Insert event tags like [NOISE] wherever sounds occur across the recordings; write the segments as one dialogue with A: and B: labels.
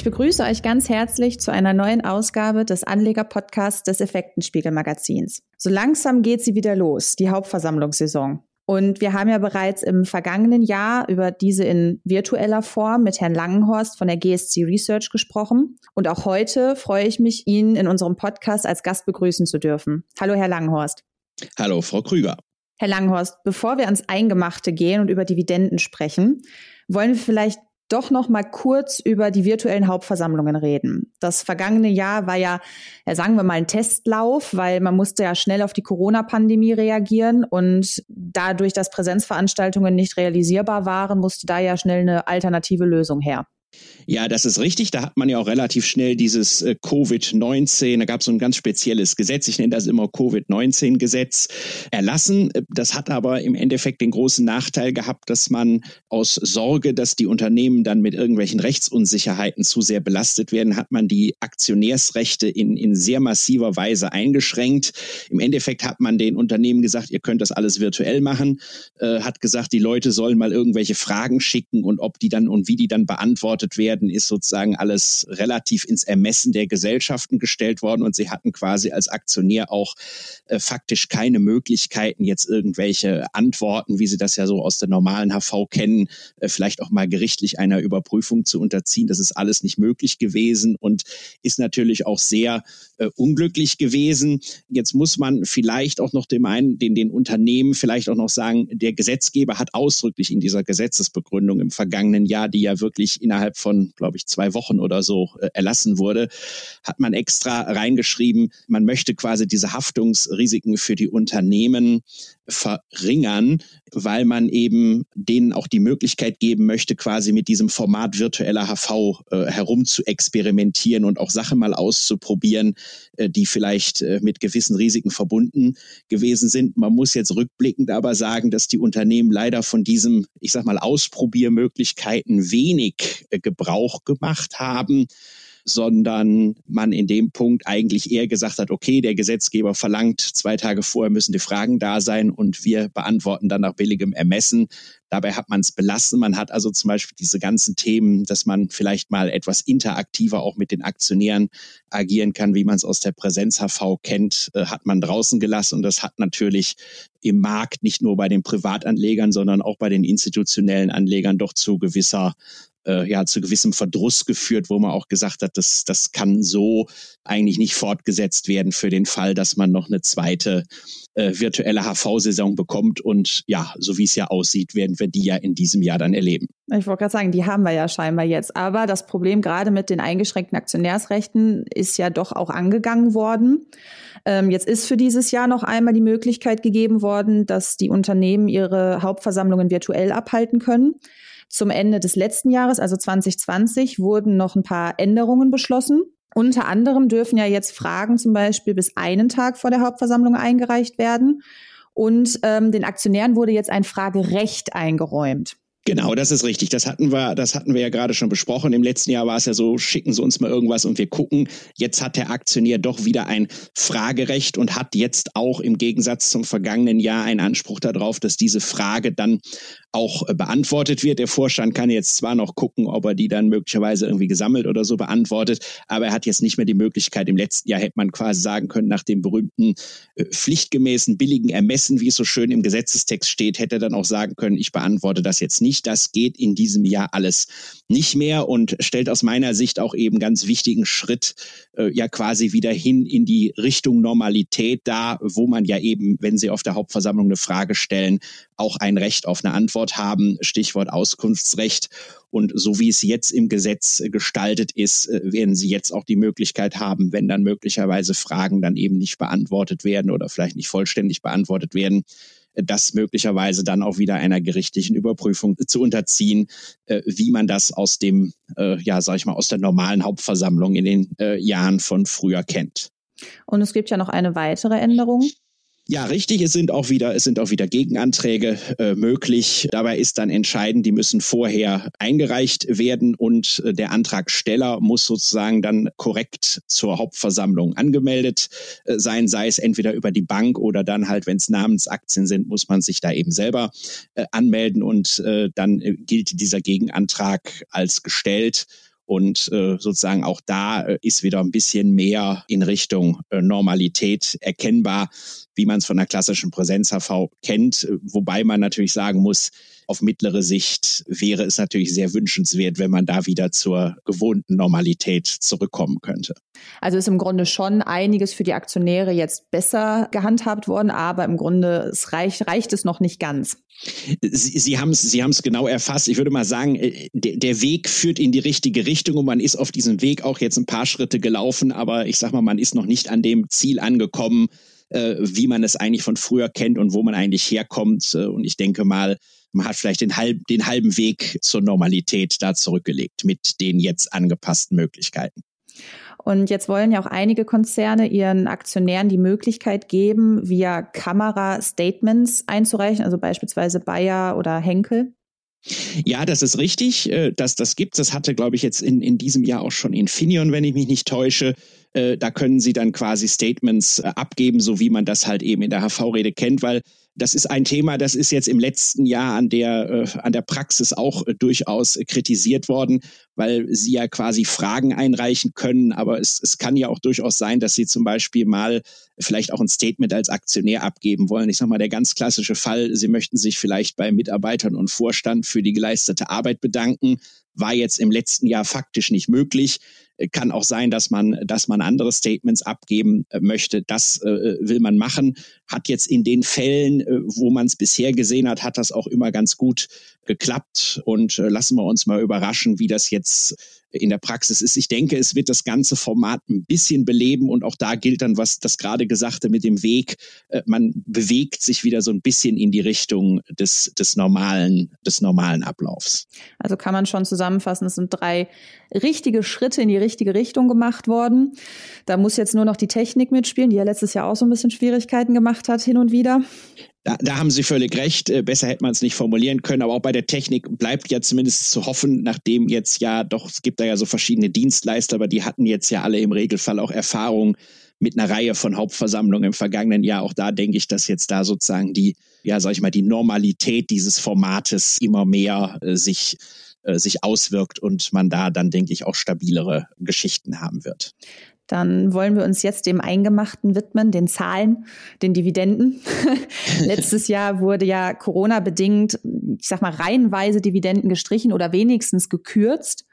A: Ich begrüße euch ganz herzlich zu einer neuen Ausgabe des Anleger-Podcasts des Effektenspiegel-Magazins. So langsam geht sie wieder los, die Hauptversammlungssaison. Und wir haben ja bereits im vergangenen Jahr über diese in virtueller Form mit Herrn Langenhorst von der GSC Research gesprochen. Und auch heute freue ich mich, ihn in unserem Podcast als Gast begrüßen zu dürfen. Hallo, Herr Langenhorst.
B: Hallo, Frau Krüger.
A: Herr Langenhorst, bevor wir ans Eingemachte gehen und über Dividenden sprechen, wollen wir vielleicht doch noch mal kurz über die virtuellen Hauptversammlungen reden. Das vergangene Jahr war ja, sagen wir mal, ein Testlauf, weil man musste ja schnell auf die Corona-Pandemie reagieren und dadurch, dass Präsenzveranstaltungen nicht realisierbar waren, musste da ja schnell eine alternative Lösung her.
B: Ja, das ist richtig. Da hat man ja auch relativ schnell dieses äh, Covid-19, da gab es so ein ganz spezielles Gesetz, ich nenne das immer Covid-19-Gesetz, erlassen. Das hat aber im Endeffekt den großen Nachteil gehabt, dass man aus Sorge, dass die Unternehmen dann mit irgendwelchen Rechtsunsicherheiten zu sehr belastet werden, hat man die Aktionärsrechte in, in sehr massiver Weise eingeschränkt. Im Endeffekt hat man den Unternehmen gesagt, ihr könnt das alles virtuell machen, äh, hat gesagt, die Leute sollen mal irgendwelche Fragen schicken und ob die dann und wie die dann beantwortet beantwortet werden, ist sozusagen alles relativ ins Ermessen der Gesellschaften gestellt worden und sie hatten quasi als Aktionär auch äh, faktisch keine Möglichkeiten, jetzt irgendwelche Antworten, wie sie das ja so aus der normalen HV kennen, äh, vielleicht auch mal gerichtlich einer Überprüfung zu unterziehen. Das ist alles nicht möglich gewesen und ist natürlich auch sehr äh, unglücklich gewesen. Jetzt muss man vielleicht auch noch dem einen, den, den Unternehmen vielleicht auch noch sagen, der Gesetzgeber hat ausdrücklich in dieser Gesetzesbegründung im vergangenen Jahr, die ja wirklich innerhalb innerhalb von, glaube ich, zwei Wochen oder so äh, erlassen wurde, hat man extra reingeschrieben, man möchte quasi diese Haftungsrisiken für die Unternehmen verringern, weil man eben denen auch die Möglichkeit geben möchte, quasi mit diesem Format virtueller HV äh, herum zu experimentieren und auch Sachen mal auszuprobieren, äh, die vielleicht äh, mit gewissen Risiken verbunden gewesen sind. Man muss jetzt rückblickend aber sagen, dass die Unternehmen leider von diesem, ich sag mal, Ausprobiermöglichkeiten wenig äh, Gebrauch gemacht haben sondern man in dem Punkt eigentlich eher gesagt hat, okay, der Gesetzgeber verlangt, zwei Tage vorher müssen die Fragen da sein und wir beantworten dann nach billigem Ermessen. Dabei hat man es belassen. Man hat also zum Beispiel diese ganzen Themen, dass man vielleicht mal etwas interaktiver auch mit den Aktionären agieren kann, wie man es aus der Präsenz-HV kennt, äh, hat man draußen gelassen. Und das hat natürlich im Markt nicht nur bei den Privatanlegern, sondern auch bei den institutionellen Anlegern doch zu gewisser äh, ja zu gewissem Verdruss geführt, wo man auch gesagt hat, das, das kann so eigentlich nicht fortgesetzt werden für den Fall, dass man noch eine zweite äh, virtuelle HV-Saison bekommt. Und ja, so wie es ja aussieht, werden wir die ja in diesem Jahr dann erleben.
A: Ich wollte gerade sagen, die haben wir ja scheinbar jetzt. Aber das Problem gerade mit den eingeschränkten Aktionärsrechten ist ja doch auch angegangen worden. Ähm, jetzt ist für dieses Jahr noch einmal die Möglichkeit gegeben worden, dass die Unternehmen ihre Hauptversammlungen virtuell abhalten können. Zum Ende des letzten Jahres, also 2020, wurden noch ein paar Änderungen beschlossen. Unter anderem dürfen ja jetzt Fragen zum Beispiel bis einen Tag vor der Hauptversammlung eingereicht werden. Und ähm, den Aktionären wurde jetzt ein Fragerecht eingeräumt.
B: Genau, das ist richtig. Das hatten wir, das hatten wir ja gerade schon besprochen. Im letzten Jahr war es ja so, schicken Sie uns mal irgendwas und wir gucken. Jetzt hat der Aktionär doch wieder ein Fragerecht und hat jetzt auch im Gegensatz zum vergangenen Jahr einen Anspruch darauf, dass diese Frage dann auch äh, beantwortet wird. Der Vorstand kann jetzt zwar noch gucken, ob er die dann möglicherweise irgendwie gesammelt oder so beantwortet, aber er hat jetzt nicht mehr die Möglichkeit. Im letzten Jahr hätte man quasi sagen können, nach dem berühmten äh, pflichtgemäßen billigen Ermessen, wie es so schön im Gesetzestext steht, hätte er dann auch sagen können, ich beantworte das jetzt nicht. Das geht in diesem Jahr alles nicht mehr und stellt aus meiner Sicht auch eben ganz wichtigen Schritt äh, ja quasi wieder hin in die Richtung Normalität da, wo man ja eben, wenn Sie auf der Hauptversammlung eine Frage stellen, auch ein Recht auf eine Antwort haben, Stichwort Auskunftsrecht. Und so wie es jetzt im Gesetz gestaltet ist, äh, werden Sie jetzt auch die Möglichkeit haben, wenn dann möglicherweise Fragen dann eben nicht beantwortet werden oder vielleicht nicht vollständig beantwortet werden, das möglicherweise dann auch wieder einer gerichtlichen Überprüfung zu unterziehen, äh, wie man das aus dem, äh, ja, sag ich mal, aus der normalen Hauptversammlung in den Jahren von früher kennt.
A: Und es gibt ja noch eine weitere Änderung.
B: Ja, richtig. Es sind auch wieder, es sind auch wieder Gegenanträge äh, möglich. Dabei ist dann entscheidend, die müssen vorher eingereicht werden und äh, der Antragsteller muss sozusagen dann korrekt zur Hauptversammlung angemeldet äh, sein, sei es entweder über die Bank oder dann halt, wenn es Namensaktien sind, muss man sich da eben selber äh, anmelden und äh, dann äh, gilt dieser Gegenantrag als gestellt. Und äh, sozusagen auch da äh, ist wieder ein bisschen mehr in Richtung äh, Normalität erkennbar, wie man es von der klassischen Präsenz-HV kennt. Wobei man natürlich sagen muss, auf mittlere Sicht wäre es natürlich sehr wünschenswert, wenn man da wieder zur gewohnten Normalität zurückkommen könnte.
A: Also ist im Grunde schon einiges für die Aktionäre jetzt besser gehandhabt worden, aber im Grunde es reicht, reicht es noch nicht ganz.
B: Sie, Sie haben es Sie genau erfasst. Ich würde mal sagen, äh, der, der Weg führt in die richtige Richtung und man ist auf diesem Weg auch jetzt ein paar Schritte gelaufen, aber ich sag mal, man ist noch nicht an dem Ziel angekommen, äh, wie man es eigentlich von früher kennt und wo man eigentlich herkommt. Äh, und ich denke mal, man hat vielleicht den, halb, den halben Weg zur Normalität da zurückgelegt mit den jetzt angepassten Möglichkeiten.
A: Und jetzt wollen ja auch einige Konzerne ihren Aktionären die Möglichkeit geben, via Kamera Statements einzureichen, also beispielsweise Bayer oder Henkel.
B: Ja, das ist richtig, äh, dass das gibt. Das hatte, glaube ich, jetzt in, in diesem Jahr auch schon Infineon, wenn ich mich nicht täusche. Äh, da können Sie dann quasi Statements äh, abgeben, so wie man das halt eben in der HV-Rede kennt, weil das ist ein Thema, das ist jetzt im letzten Jahr an der, äh, an der Praxis auch äh, durchaus kritisiert worden, weil sie ja quasi Fragen einreichen können. Aber es, es kann ja auch durchaus sein, dass sie zum Beispiel mal vielleicht auch ein Statement als Aktionär abgeben wollen. Ich sage mal, der ganz klassische Fall, sie möchten sich vielleicht bei Mitarbeitern und Vorstand für die geleistete Arbeit bedanken war jetzt im letzten Jahr faktisch nicht möglich. Kann auch sein, dass man, dass man andere Statements abgeben äh, möchte. Das äh, will man machen. Hat jetzt in den Fällen, äh, wo man es bisher gesehen hat, hat das auch immer ganz gut geklappt. Und äh, lassen wir uns mal überraschen, wie das jetzt in der Praxis ist. Ich denke, es wird das ganze Format ein bisschen beleben und auch da gilt dann, was das gerade Gesagte mit dem Weg. Äh, man bewegt sich wieder so ein bisschen in die Richtung des, des normalen, des normalen Ablaufs.
A: Also kann man schon zusammenfassen, es sind drei richtige Schritte in die richtige Richtung gemacht worden. Da muss jetzt nur noch die Technik mitspielen, die ja letztes Jahr auch so ein bisschen Schwierigkeiten gemacht hat hin und wieder.
B: Da, da haben Sie völlig recht. Äh, besser hätte man es nicht formulieren können. Aber auch bei der Technik bleibt ja zumindest zu hoffen, nachdem jetzt ja doch, es gibt da ja so verschiedene Dienstleister, aber die hatten jetzt ja alle im Regelfall auch Erfahrung mit einer Reihe von Hauptversammlungen im vergangenen Jahr. Auch da denke ich, dass jetzt da sozusagen die, ja, sag ich mal, die Normalität dieses Formates immer mehr äh, sich äh, sich auswirkt und man da dann, denke ich, auch stabilere Geschichten haben wird.
A: Dann wollen wir uns jetzt dem Eingemachten widmen, den Zahlen, den Dividenden. [LAUGHS] Letztes Jahr wurde ja Corona-bedingt, ich sag mal, reihenweise Dividenden gestrichen oder wenigstens gekürzt,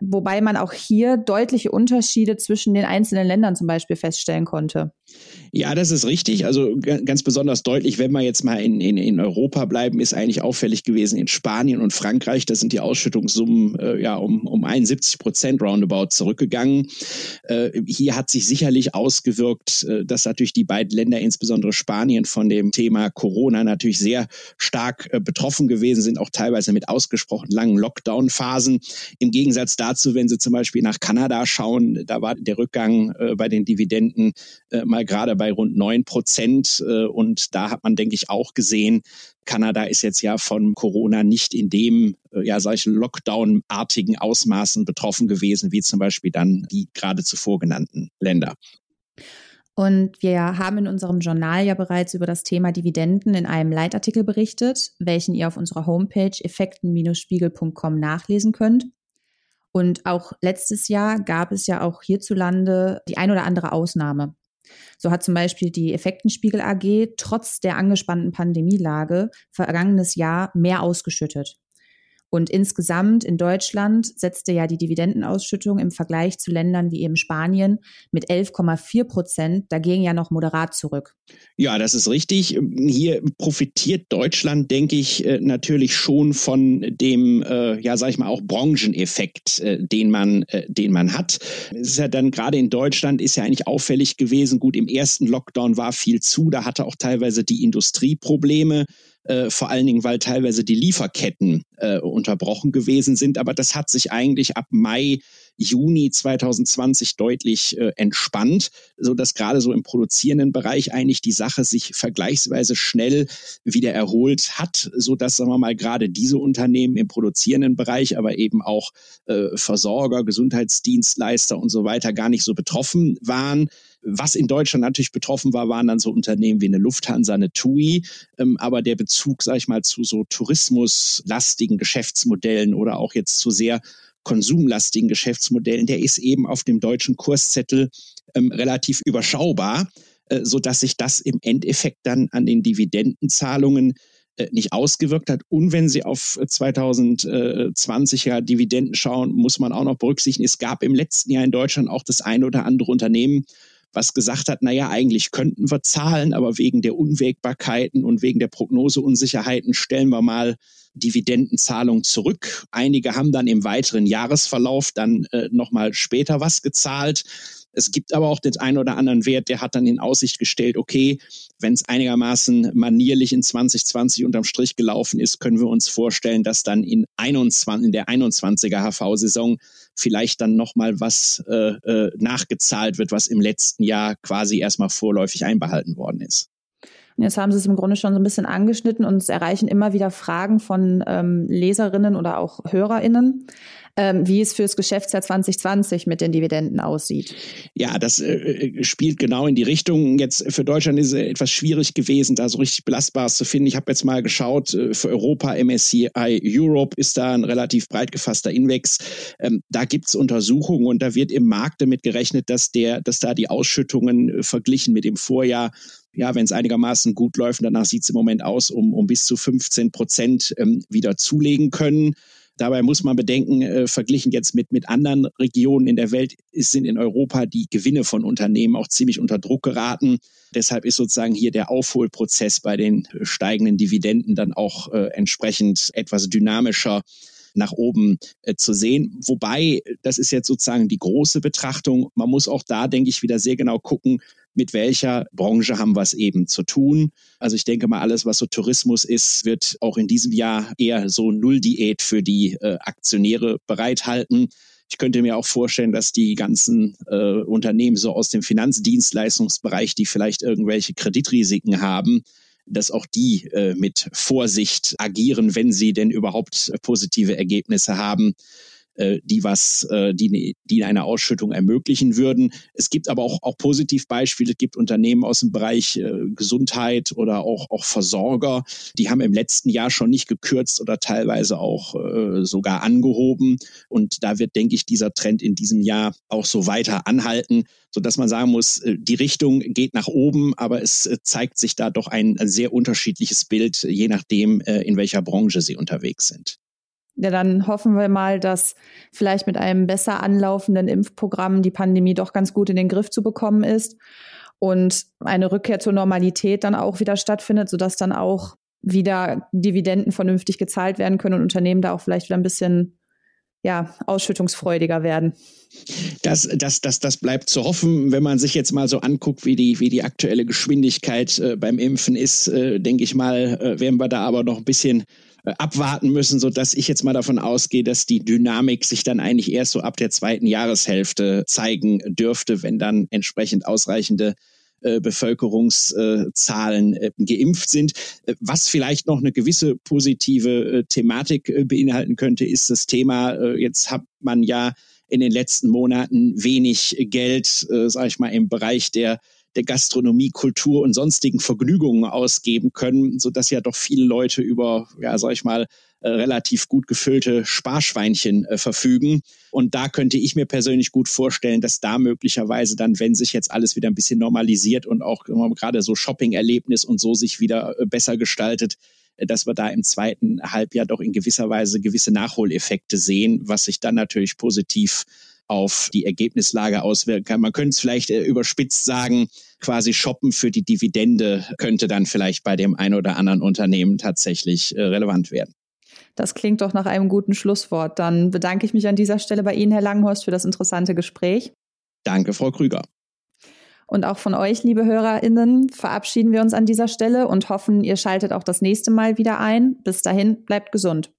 A: wobei man auch hier deutliche Unterschiede zwischen den einzelnen Ländern zum Beispiel feststellen konnte.
B: Ja, das ist richtig. Also ganz besonders deutlich, wenn wir jetzt mal in, in, in Europa bleiben, ist eigentlich auffällig gewesen in Spanien und Frankreich. Da sind die Ausschüttungssummen äh, ja um, um 71 Prozent roundabout zurückgegangen. Äh, hier hat sich sicherlich ausgewirkt, äh, dass natürlich die beiden Länder, insbesondere Spanien, von dem Thema Corona natürlich sehr stark äh, betroffen gewesen sind, auch teilweise mit ausgesprochen langen Lockdown-Phasen. Im Gegensatz dazu, wenn Sie zum Beispiel nach Kanada schauen, da war der Rückgang äh, bei den Dividenden äh, mal gerade bei rund neun Prozent. Äh, und da hat man, denke ich, auch gesehen, Kanada ist jetzt ja von Corona nicht in dem, äh, ja, solche Lockdown-artigen Ausmaßen betroffen gewesen, wie zum Beispiel dann die gerade zuvor genannten Länder.
A: Und wir haben in unserem Journal ja bereits über das Thema Dividenden in einem Leitartikel berichtet, welchen ihr auf unserer Homepage effekten-spiegel.com nachlesen könnt. Und auch letztes Jahr gab es ja auch hierzulande die ein oder andere Ausnahme. So hat zum Beispiel die Effektenspiegel AG trotz der angespannten Pandemielage vergangenes Jahr mehr ausgeschüttet. Und insgesamt in Deutschland setzte ja die Dividendenausschüttung im Vergleich zu Ländern wie eben Spanien mit 11,4 Prozent dagegen ja noch moderat zurück.
B: Ja, das ist richtig. Hier profitiert Deutschland, denke ich, äh, natürlich schon von dem, äh, ja, sag ich mal, auch Brancheneffekt, äh, den man, den man hat. Es ist ja dann gerade in Deutschland ist ja eigentlich auffällig gewesen. Gut, im ersten Lockdown war viel zu, da hatte auch teilweise die Industrie Probleme äh, vor allen Dingen, weil teilweise die Lieferketten äh, unterbrochen gewesen sind. Aber das hat sich eigentlich ab Mai, Juni 2020 deutlich äh, entspannt, so dass gerade so im produzierenden Bereich eigentlich die Sache sich vergleichsweise schnell wieder erholt hat, so dass sagen wir mal gerade diese Unternehmen im produzierenden Bereich, aber eben auch äh, Versorger, Gesundheitsdienstleister und so weiter gar nicht so betroffen waren. Was in Deutschland natürlich betroffen war, waren dann so Unternehmen wie eine Lufthansa, eine TUI, ähm, aber der Bezug, sag ich mal, zu so tourismuslastigen Geschäftsmodellen oder auch jetzt zu sehr konsumlastigen Geschäftsmodellen, der ist eben auf dem deutschen Kurszettel ähm, relativ überschaubar, äh, so dass sich das im Endeffekt dann an den Dividendenzahlungen äh, nicht ausgewirkt hat. Und wenn Sie auf 2020er Dividenden schauen, muss man auch noch berücksichtigen, es gab im letzten Jahr in Deutschland auch das eine oder andere Unternehmen, was gesagt hat, naja, eigentlich könnten wir zahlen, aber wegen der Unwägbarkeiten und wegen der Prognoseunsicherheiten stellen wir mal Dividendenzahlung zurück. Einige haben dann im weiteren Jahresverlauf dann äh, nochmal später was gezahlt. Es gibt aber auch den einen oder anderen Wert, der hat dann in Aussicht gestellt, okay, wenn es einigermaßen manierlich in 2020 unterm Strich gelaufen ist, können wir uns vorstellen, dass dann in, 21, in der 21er HV-Saison vielleicht dann nochmal was äh, äh, nachgezahlt wird, was im letzten Jahr quasi erstmal vorläufig einbehalten worden ist.
A: Jetzt haben Sie es im Grunde schon so ein bisschen angeschnitten und es erreichen immer wieder Fragen von ähm, Leserinnen oder auch HörerInnen ähm, wie es fürs Geschäftsjahr 2020 mit den Dividenden aussieht.
B: Ja, das äh, äh, spielt genau in die Richtung. Jetzt für Deutschland ist es etwas schwierig gewesen, da so richtig Belastbares zu finden. Ich habe jetzt mal geschaut, äh, für Europa, MSCI Europe ist da ein relativ breit gefasster Index. Ähm, da gibt es Untersuchungen und da wird im Markt damit gerechnet, dass, der, dass da die Ausschüttungen äh, verglichen mit dem Vorjahr ja, wenn es einigermaßen gut läuft, danach sieht es im Moment aus, um, um bis zu 15 Prozent ähm, wieder zulegen können. Dabei muss man bedenken, äh, verglichen jetzt mit, mit anderen Regionen in der Welt, ist, sind in Europa die Gewinne von Unternehmen auch ziemlich unter Druck geraten. Deshalb ist sozusagen hier der Aufholprozess bei den steigenden Dividenden dann auch äh, entsprechend etwas dynamischer nach oben äh, zu sehen. Wobei, das ist jetzt sozusagen die große Betrachtung. Man muss auch da, denke ich, wieder sehr genau gucken, mit welcher Branche haben wir es eben zu tun. Also ich denke mal, alles, was so Tourismus ist, wird auch in diesem Jahr eher so Null-Diät für die äh, Aktionäre bereithalten. Ich könnte mir auch vorstellen, dass die ganzen äh, Unternehmen so aus dem Finanzdienstleistungsbereich, die vielleicht irgendwelche Kreditrisiken haben, dass auch die äh, mit Vorsicht agieren, wenn sie denn überhaupt positive Ergebnisse haben. Äh, die was, äh, die, die eine Ausschüttung ermöglichen würden. Es gibt aber auch, auch Positivbeispiele. Es gibt Unternehmen aus dem Bereich äh, Gesundheit oder auch, auch Versorger, die haben im letzten Jahr schon nicht gekürzt oder teilweise auch äh, sogar angehoben. Und da wird, denke ich, dieser Trend in diesem Jahr auch so weiter anhalten, sodass man sagen muss, die Richtung geht nach oben, aber es zeigt sich da doch ein sehr unterschiedliches Bild, je nachdem, in welcher Branche sie unterwegs sind.
A: Ja, dann hoffen wir mal, dass vielleicht mit einem besser anlaufenden Impfprogramm die Pandemie doch ganz gut in den Griff zu bekommen ist und eine Rückkehr zur Normalität dann auch wieder stattfindet, sodass dann auch wieder Dividenden vernünftig gezahlt werden können und Unternehmen da auch vielleicht wieder ein bisschen ja, ausschüttungsfreudiger werden.
B: Das, das, das, das bleibt zu hoffen. Wenn man sich jetzt mal so anguckt, wie die, wie die aktuelle Geschwindigkeit äh, beim Impfen ist, äh, denke ich mal, äh, werden wir da aber noch ein bisschen äh, abwarten müssen, so dass ich jetzt mal davon ausgehe, dass die Dynamik sich dann eigentlich erst so ab der zweiten Jahreshälfte zeigen dürfte, wenn dann entsprechend ausreichende äh, Bevölkerungszahlen äh, geimpft sind. Äh, was vielleicht noch eine gewisse positive Thematik beinhalten könnte, ist das Thema, jetzt hat man ja in den letzten Monaten wenig Geld, äh, sage ich mal, im Bereich der der Gastronomie, Kultur und sonstigen Vergnügungen ausgeben können, so dass ja doch viele Leute über, ja, sag ich mal, äh, relativ gut gefüllte Sparschweinchen äh, verfügen. Und da könnte ich mir persönlich gut vorstellen, dass da möglicherweise dann, wenn sich jetzt alles wieder ein bisschen normalisiert und auch gerade so Shopping-Erlebnis und so sich wieder äh, besser gestaltet, äh, dass wir da im zweiten Halbjahr doch in gewisser Weise gewisse Nachholeffekte sehen, was sich dann natürlich positiv auf die Ergebnislage auswirken kann. Man könnte es vielleicht äh, überspitzt sagen, quasi shoppen für die Dividende könnte dann vielleicht bei dem ein oder anderen Unternehmen tatsächlich äh, relevant werden.
A: Das klingt doch nach einem guten Schlusswort. Dann bedanke ich mich an dieser Stelle bei Ihnen, Herr Langhorst, für das interessante Gespräch.
B: Danke, Frau Krüger.
A: Und auch von euch, liebe HörerInnen, verabschieden wir uns an dieser Stelle und hoffen, ihr schaltet auch das nächste Mal wieder ein. Bis dahin, bleibt gesund.